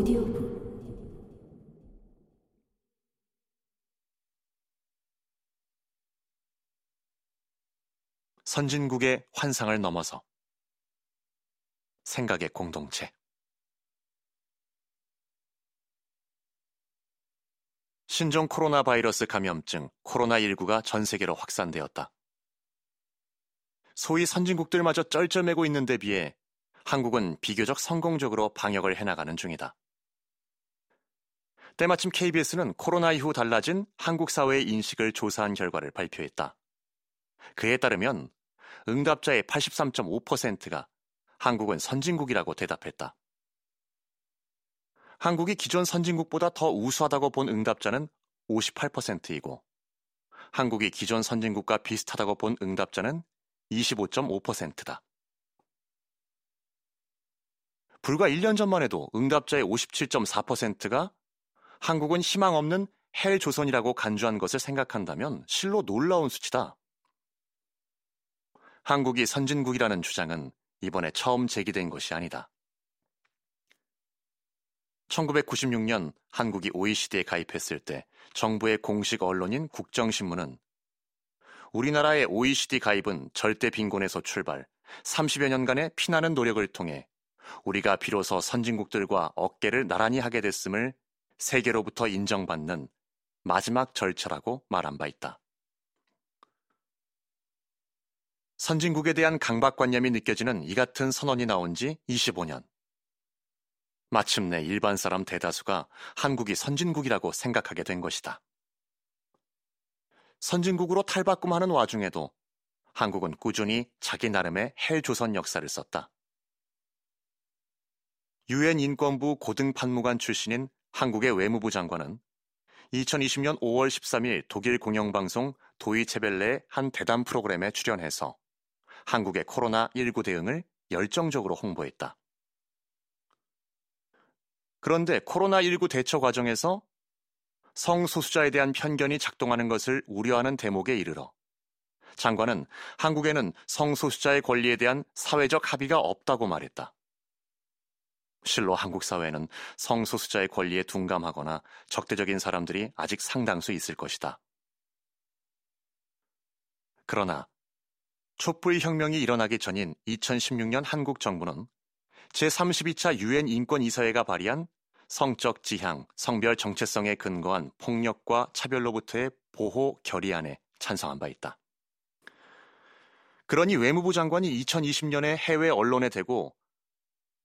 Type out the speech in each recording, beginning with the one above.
오디오북 선진국의 환상을 넘어서 생각의 공동체 신종 코로나 바이러스 감염증 코로나19가 전 세계로 확산되었다. 소위 선진국들마저 쩔쩔매고 있는 데 비해 한국은 비교적 성공적으로 방역을 해나가는 중이다. 때마침 KBS는 코로나 이후 달라진 한국 사회의 인식을 조사한 결과를 발표했다. 그에 따르면 응답자의 83.5%가 한국은 선진국이라고 대답했다. 한국이 기존 선진국보다 더 우수하다고 본 응답자는 58%이고 한국이 기존 선진국과 비슷하다고 본 응답자는 25.5%다. 불과 1년 전만 해도 응답자의 57.4%가 한국은 희망 없는 헬 조선이라고 간주한 것을 생각한다면 실로 놀라운 수치다. 한국이 선진국이라는 주장은 이번에 처음 제기된 것이 아니다. 1996년 한국이 OECD에 가입했을 때 정부의 공식 언론인 국정신문은 우리나라의 OECD 가입은 절대 빈곤에서 출발, 30여 년간의 피나는 노력을 통해 우리가 비로소 선진국들과 어깨를 나란히 하게 됐음을 세계로부터 인정받는 마지막 절차라고 말한 바 있다. 선진국에 대한 강박관념이 느껴지는 이 같은 선언이 나온 지 25년. 마침내 일반 사람 대다수가 한국이 선진국이라고 생각하게 된 것이다. 선진국으로 탈바꿈하는 와중에도 한국은 꾸준히 자기 나름의 헬조선 역사를 썼다. 유엔 인권부 고등판무관 출신인 한국의 외무부 장관은 2020년 5월 13일 독일 공영방송 도이체벨레의 한 대담 프로그램에 출연해서 한국의 코로나19 대응을 열정적으로 홍보했다. 그런데 코로나19 대처 과정에서 성소수자에 대한 편견이 작동하는 것을 우려하는 대목에 이르러 장관은 한국에는 성소수자의 권리에 대한 사회적 합의가 없다고 말했다. 실로 한국 사회는 성소수자의 권리에 둔감하거나 적대적인 사람들이 아직 상당수 있을 것이다. 그러나 촛불 혁명이 일어나기 전인 2016년 한국 정부는 제32차 유엔 인권 이사회가 발의한 성적 지향, 성별 정체성에 근거한 폭력과 차별로부터의 보호 결의안에 찬성한 바 있다. 그러니 외무부 장관이 2020년에 해외 언론에 대고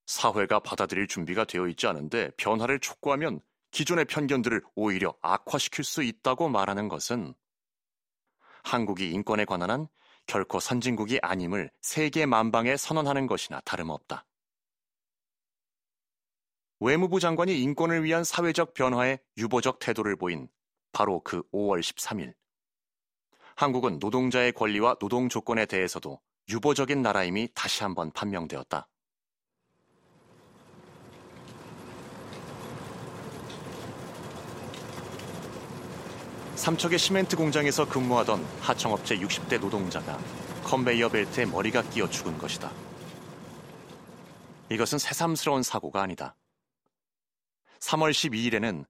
사회가 받아들일 준비가 되어 있지 않은데 변화를 촉구하면 기존의 편견들을 오히려 악화시킬 수 있다고 말하는 것은 한국이 인권에 관한 한 결코 선진국이 아님을 세계 만방에 선언하는 것이나 다름없다. 외무부 장관이 인권을 위한 사회적 변화에 유보적 태도를 보인 바로 그 5월 13일. 한국은 노동자의 권리와 노동 조건에 대해서도 유보적인 나라임이 다시 한번 판명되었다. 삼척의 시멘트 공장에서 근무하던 하청업체 60대 노동자가 컨베이어 벨트에 머리가 끼어 죽은 것이다. 이것은 새삼스러운 사고가 아니다. 3월 12일에는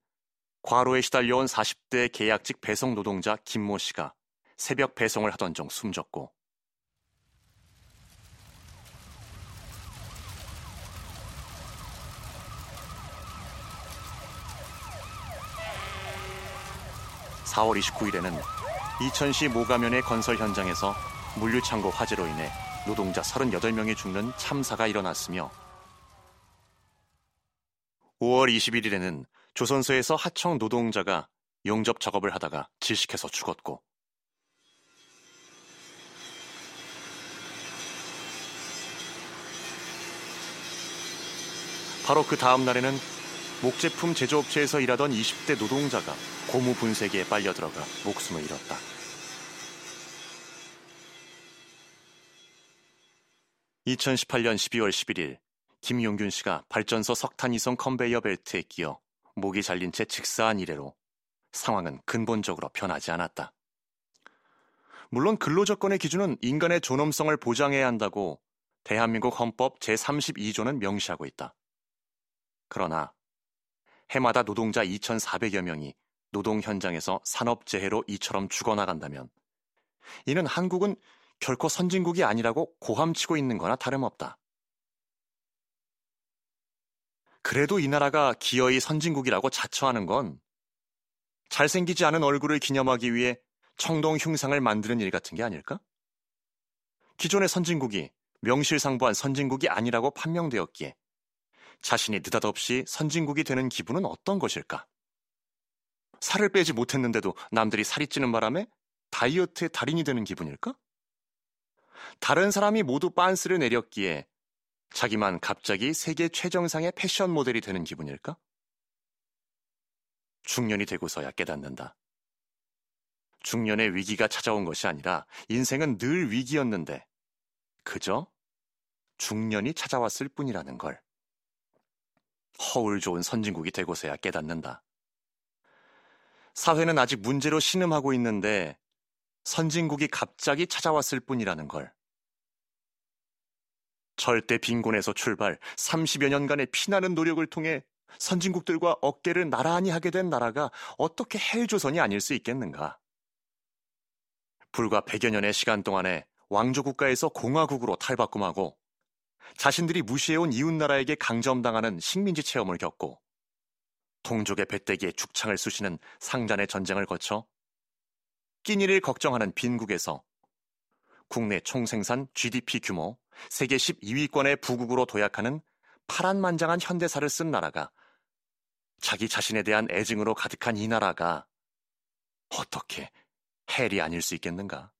과로에 시달려온 40대 계약직 배송 노동자 김모 씨가 새벽 배송을 하던 중 숨졌고 (4월 29일에는) 이천시 모가면의 건설 현장에서 물류창고 화재로 인해 노동자 38명이 죽는 참사가 일어났으며 5월 21일에는 조선소에서 하청 노동자가 용접 작업을 하다가 질식해서 죽었고 바로 그 다음 날에는 목제품 제조업체에서 일하던 20대 노동자가 고무 분쇄기에 빨려 들어가 목숨을 잃었다. (2018년 12월 11일) 김용균 씨가 발전소 석탄 이송 컨베이어 벨트에 끼어 목이 잘린 채 직사한 이래로 상황은 근본적으로 변하지 않았다. 물론 근로조건의 기준은 인간의 존엄성을 보장해야 한다고 대한민국 헌법 제32조는 명시하고 있다. 그러나 해마다 노동자 2,400여 명이 노동 현장에서 산업재해로 이처럼 죽어나간다면 이는 한국은 결코 선진국이 아니라고 고함치고 있는 거나 다름없다. 그래도 이 나라가 기어이 선진국이라고 자처하는 건 잘생기지 않은 얼굴을 기념하기 위해 청동 흉상을 만드는 일 같은 게 아닐까? 기존의 선진국이 명실상부한 선진국이 아니라고 판명되었기에 자신이 느닷없이 선진국이 되는 기분은 어떤 것일까? 살을 빼지 못했는데도 남들이 살이 찌는 바람에 다이어트의 달인이 되는 기분일까? 다른 사람이 모두 빤스를 내렸기에 자기만 갑자기 세계 최정상의 패션 모델이 되는 기분일까? 중년이 되고서야 깨닫는다. 중년의 위기가 찾아온 것이 아니라 인생은 늘 위기였는데 그저 중년이 찾아왔을 뿐이라는 걸. 허울 좋은 선진국이 되고서야 깨닫는다. 사회는 아직 문제로 신음하고 있는데 선진국이 갑자기 찾아왔을 뿐이라는 걸. 절대 빈곤에서 출발 30여 년간의 피나는 노력을 통해 선진국들과 어깨를 나란히 하게 된 나라가 어떻게 헬조선이 아닐 수 있겠는가? 불과 100여 년의 시간 동안에 왕조 국가에서 공화국으로 탈바꿈하고 자신들이 무시해온 이웃나라에게 강점당하는 식민지 체험을 겪고 동족의 배때기에 죽창을 쑤시는 상잔의 전쟁을 거쳐 끼니를 걱정하는 빈국에서 국내 총생산 GDP 규모 세계 12위권의 부국으로 도약하는 파란만장한 현대사를 쓴 나라가 자기 자신에 대한 애증으로 가득한 이 나라가 어떻게 헬이 아닐 수 있겠는가?